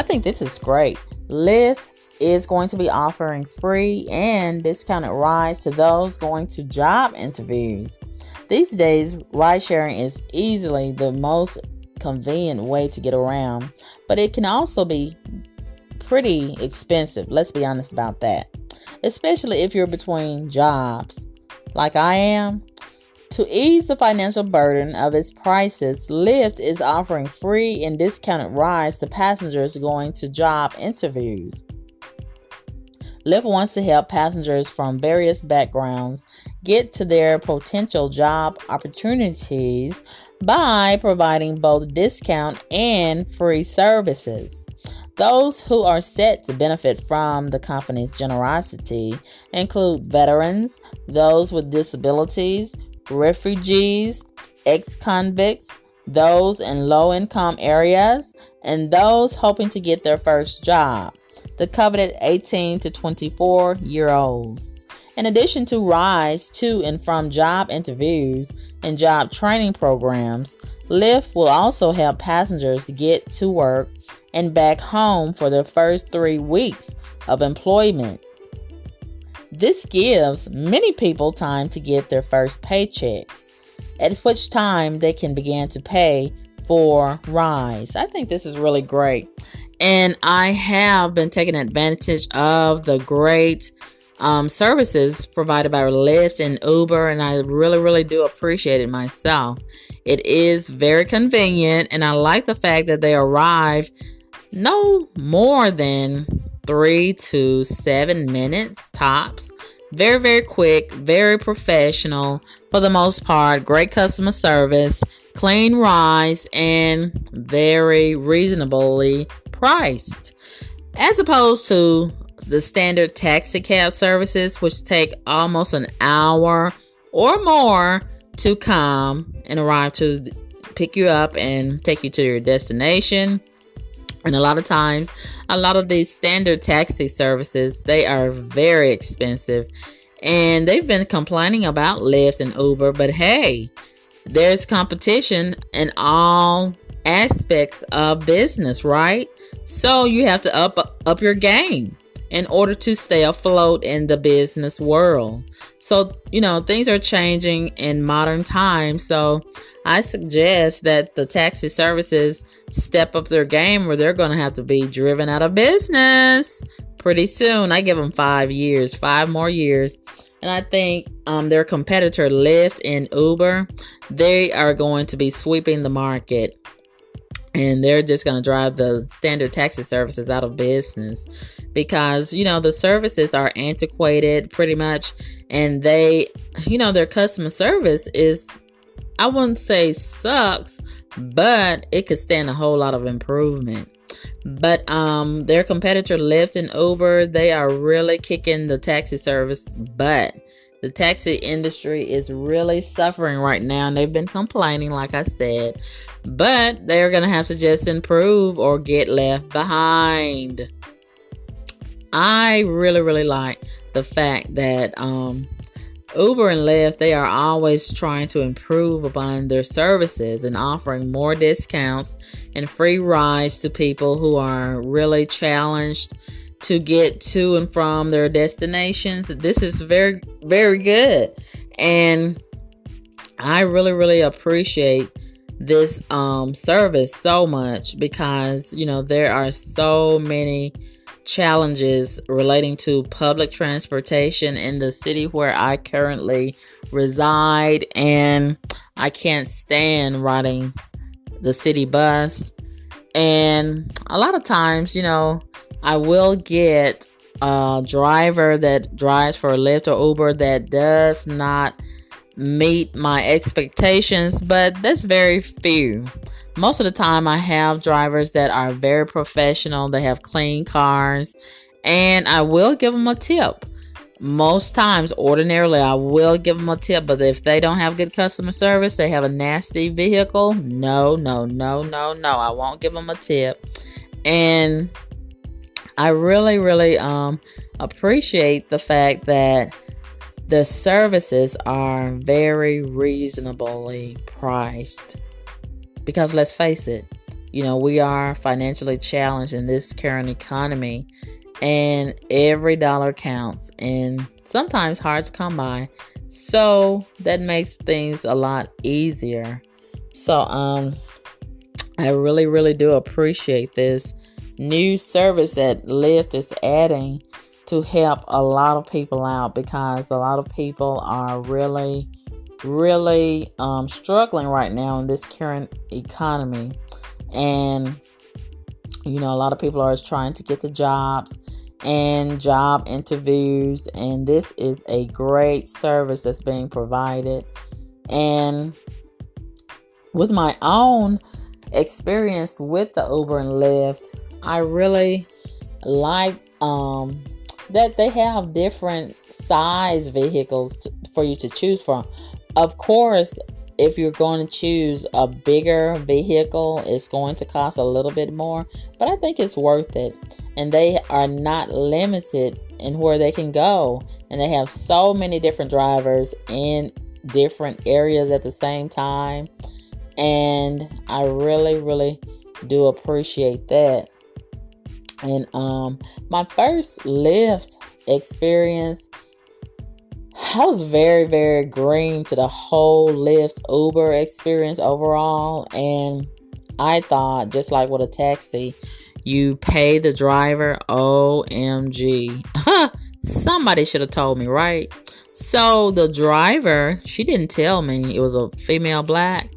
I think this is great. Lyft is going to be offering free and discounted rides to those going to job interviews. These days, ride sharing is easily the most convenient way to get around, but it can also be pretty expensive. Let's be honest about that. Especially if you're between jobs, like I am. To ease the financial burden of its prices, Lyft is offering free and discounted rides to passengers going to job interviews. Lyft wants to help passengers from various backgrounds get to their potential job opportunities by providing both discount and free services. Those who are set to benefit from the company's generosity include veterans, those with disabilities, refugees, ex convicts, those in low income areas, and those hoping to get their first job, the coveted 18 to 24 year olds. In addition to rides to and from job interviews and job training programs, Lyft will also help passengers get to work and back home for their first three weeks of employment. This gives many people time to get their first paycheck, at which time they can begin to pay for rides. I think this is really great. And I have been taking advantage of the great um, services provided by Lyft and Uber, and I really, really do appreciate it myself. It is very convenient, and I like the fact that they arrive no more than three to seven minutes tops. Very, very quick, very professional for the most part. Great customer service, clean rides, and very reasonably priced. As opposed to the standard taxi cab services, which take almost an hour or more to come and arrive to pick you up and take you to your destination. And a lot of times, a lot of these standard taxi services, they are very expensive. And they've been complaining about Lyft and Uber, but hey, there's competition in all aspects of business, right? So you have to up up your game in order to stay afloat in the business world. So, you know, things are changing in modern times. So, I suggest that the taxi services step up their game or they're going to have to be driven out of business pretty soon. I give them five years, five more years. And I think um, their competitor, Lyft and Uber, they are going to be sweeping the market and they're just going to drive the standard taxi services out of business because you know the services are antiquated pretty much and they you know their customer service is i wouldn't say sucks but it could stand a whole lot of improvement. But um their competitor lyft and uber they are really kicking the taxi service butt the taxi industry is really suffering right now and they've been complaining like i said but they're gonna have to just improve or get left behind. I really really like the fact that um Uber and Lyft, they are always trying to improve upon their services and offering more discounts and free rides to people who are really challenged to get to and from their destinations. This is very, very good. And I really, really appreciate this um, service so much because, you know, there are so many challenges relating to public transportation in the city where I currently reside. And I can't stand riding the city bus. And a lot of times, you know, I will get a driver that drives for Lyft or Uber that does not meet my expectations, but that's very few. Most of the time, I have drivers that are very professional, they have clean cars, and I will give them a tip. Most times, ordinarily, I will give them a tip, but if they don't have good customer service, they have a nasty vehicle, no, no, no, no, no, I won't give them a tip. And I really, really um, appreciate the fact that the services are very reasonably priced. Because let's face it, you know, we are financially challenged in this current economy, and every dollar counts, and sometimes hard to come by. So that makes things a lot easier. So, um, I really, really do appreciate this new service that Lyft is adding to help a lot of people out because a lot of people are really, really um, struggling right now in this current economy. And, you know, a lot of people are trying to get to jobs and job interviews. And this is a great service that's being provided. And with my own experience with the Uber and Lyft, I really like um, that they have different size vehicles to, for you to choose from. Of course, if you're going to choose a bigger vehicle, it's going to cost a little bit more, but I think it's worth it. And they are not limited in where they can go. And they have so many different drivers in different areas at the same time. And I really, really do appreciate that. And um my first Lyft experience I was very, very green to the whole Lyft Uber experience overall. And I thought, just like with a taxi, you pay the driver. OMG. Somebody should have told me, right? So the driver, she didn't tell me it was a female black.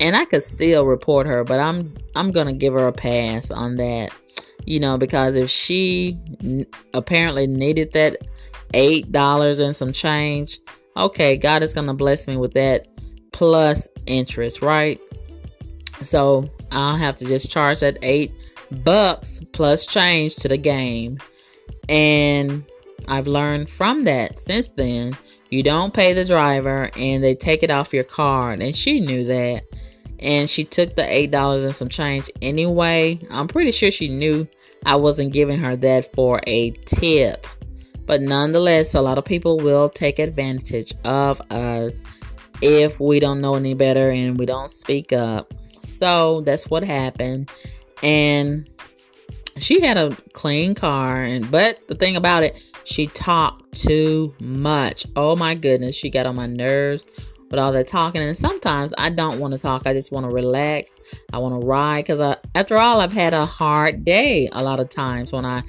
And I could still report her, but I'm I'm gonna give her a pass on that you know, because if she apparently needed that eight dollars and some change, okay, God is gonna bless me with that plus interest, right? So I'll have to just charge that eight bucks plus change to the game. And I've learned from that since then. You don't pay the driver and they take it off your card. And she knew that. And she took the $8 and some change anyway. I'm pretty sure she knew I wasn't giving her that for a tip. But nonetheless, a lot of people will take advantage of us if we don't know any better and we don't speak up. So that's what happened. And she had a clean car and but the thing about it, she talked too much. Oh my goodness, she got on my nerves with all that talking. And sometimes I don't want to talk. I just want to relax. I want to ride because uh, after all, I've had a hard day a lot of times when I,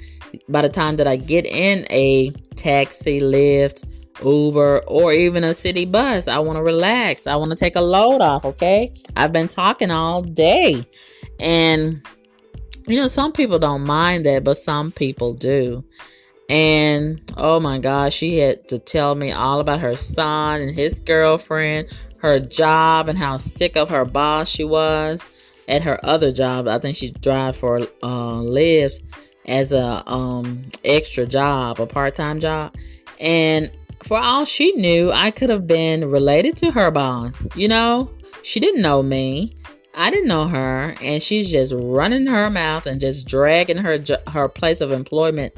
by the time that I get in a taxi, Lyft, Uber, or even a city bus, I want to relax. I want to take a load off. Okay. I've been talking all day. And, you know, some people don't mind that, but some people do. And oh my gosh, she had to tell me all about her son and his girlfriend, her job, and how sick of her boss she was at her other job. I think she drive for uh, lives as a um, extra job, a part time job. And for all she knew, I could have been related to her boss. You know, she didn't know me. I didn't know her, and she's just running her mouth and just dragging her her place of employment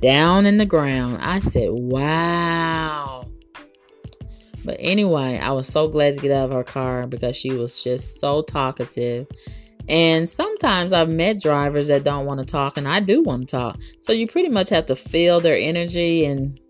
down in the ground. I said, wow. But anyway, I was so glad to get out of her car because she was just so talkative. And sometimes I've met drivers that don't want to talk, and I do want to talk. So you pretty much have to feel their energy and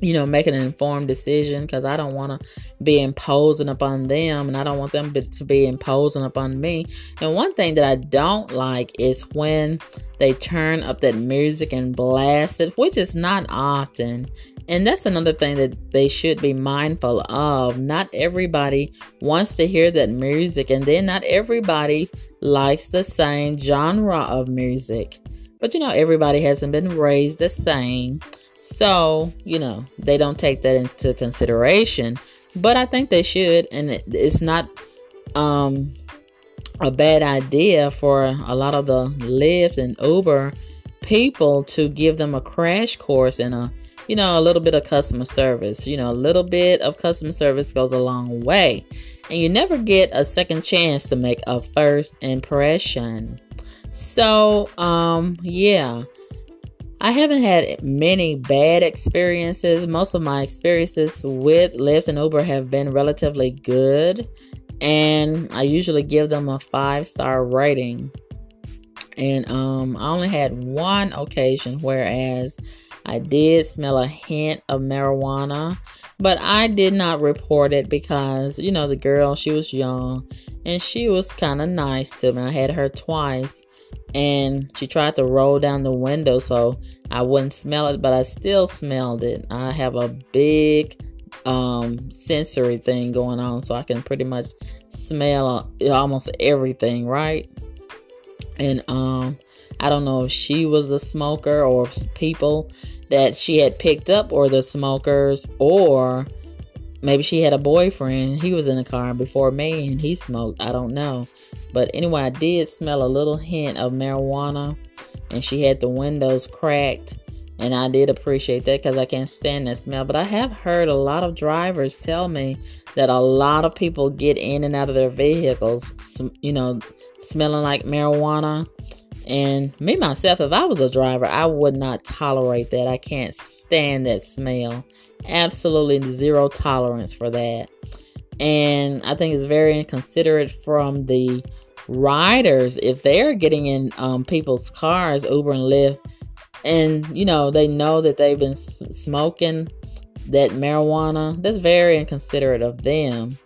you know, making an informed decision because I don't want to be imposing upon them and I don't want them to be imposing upon me. And one thing that I don't like is when they turn up that music and blast it, which is not often. And that's another thing that they should be mindful of. Not everybody wants to hear that music, and then not everybody likes the same genre of music. But you know, everybody hasn't been raised the same. So, you know, they don't take that into consideration, but I think they should and it's not um a bad idea for a lot of the Lyft and Uber people to give them a crash course in a you know a little bit of customer service. You know a little bit of customer service goes a long way and you never get a second chance to make a first impression. So um yeah I haven't had many bad experiences. Most of my experiences with Lyft and Uber have been relatively good. and I usually give them a five star rating. And um, I only had one occasion whereas I did smell a hint of marijuana, but I did not report it because, you know, the girl, she was young and she was kind of nice to me. I had her twice and she tried to roll down the window so I wouldn't smell it, but I still smelled it. I have a big um sensory thing going on so I can pretty much smell almost everything, right? And um I don't know if she was a smoker or people that she had picked up or the smokers or maybe she had a boyfriend. He was in the car before me and he smoked. I don't know. But anyway, I did smell a little hint of marijuana and she had the windows cracked. And I did appreciate that because I can't stand that smell. But I have heard a lot of drivers tell me that a lot of people get in and out of their vehicles, you know, smelling like marijuana. And me myself, if I was a driver, I would not tolerate that. I can't stand that smell. Absolutely zero tolerance for that. And I think it's very inconsiderate from the riders if they're getting in um, people's cars, Uber and Lyft, and you know they know that they've been smoking that marijuana. That's very inconsiderate of them.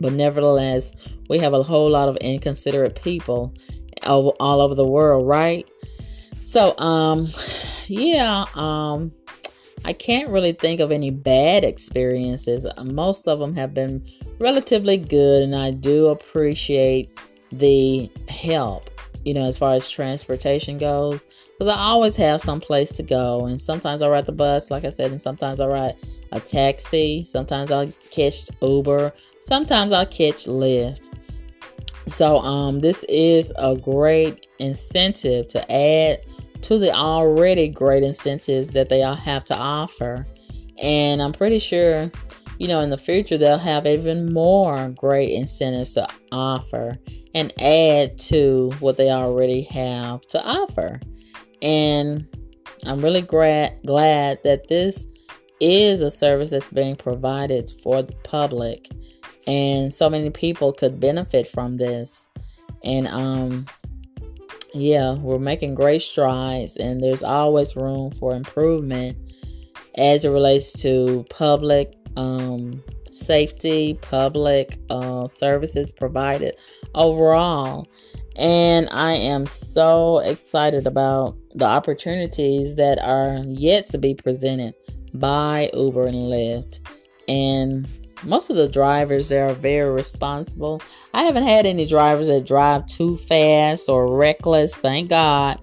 But nevertheless, we have a whole lot of inconsiderate people all, all over the world, right? So, um, yeah, um, I can't really think of any bad experiences. Most of them have been relatively good, and I do appreciate the help, you know, as far as transportation goes, because I always have some place to go. And sometimes I ride the bus, like I said, and sometimes I ride a taxi. Sometimes I'll catch Uber. Sometimes I'll catch Lyft. So, um, this is a great incentive to add to the already great incentives that they all have to offer. And I'm pretty sure, you know, in the future, they'll have even more great incentives to offer and add to what they already have to offer. And I'm really glad, glad that this is a service that's being provided for the public. And so many people could benefit from this. And um, yeah, we're making great strides, and there's always room for improvement as it relates to public um, safety, public uh, services provided overall. And I am so excited about the opportunities that are yet to be presented by Uber and Lyft. And most of the drivers there are very responsible. I haven't had any drivers that drive too fast or reckless, thank God.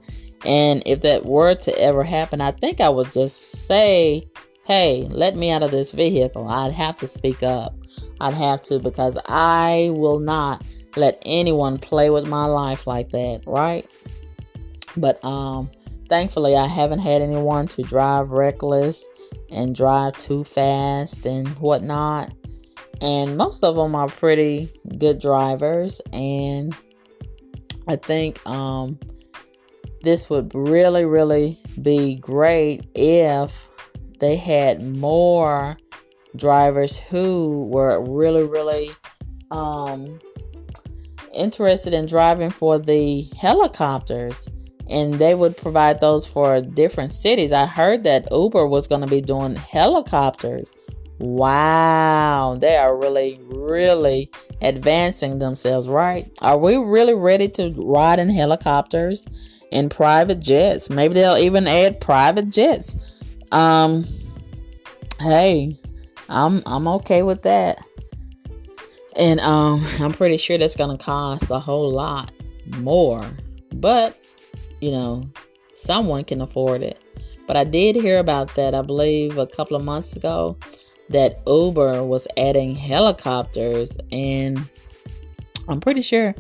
And if that were to ever happen, I think I would just say, hey, let me out of this vehicle. I'd have to speak up. I'd have to because I will not let anyone play with my life like that, right? But um thankfully I haven't had anyone to drive reckless and drive too fast and whatnot and most of them are pretty good drivers and i think um, this would really really be great if they had more drivers who were really really um, interested in driving for the helicopters and they would provide those for different cities i heard that uber was going to be doing helicopters Wow, they are really, really advancing themselves, right? Are we really ready to ride in helicopters and private jets? Maybe they'll even add private jets. Um, hey, I'm I'm okay with that. And um, I'm pretty sure that's gonna cost a whole lot more. But, you know, someone can afford it. But I did hear about that, I believe, a couple of months ago that Uber was adding helicopters, and I'm pretty sure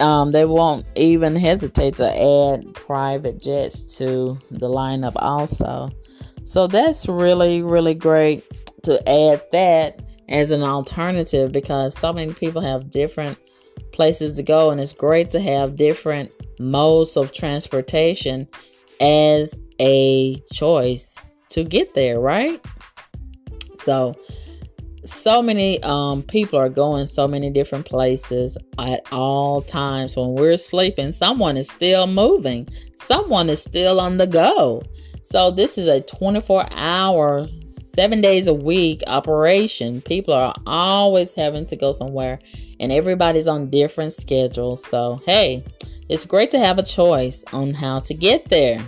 um, they won't even hesitate to add private jets to the lineup, also. So that's really, really great to add that as an alternative because so many people have different places to go, and it's great to have different modes of transportation as a choice to get there, right? So so many um, people are going so many different places at all times. When we're sleeping, someone is still moving, someone is still on the go. So, this is a 24 hour, seven days a week operation. People are always having to go somewhere, and everybody's on different schedules. So, hey, it's great to have a choice on how to get there.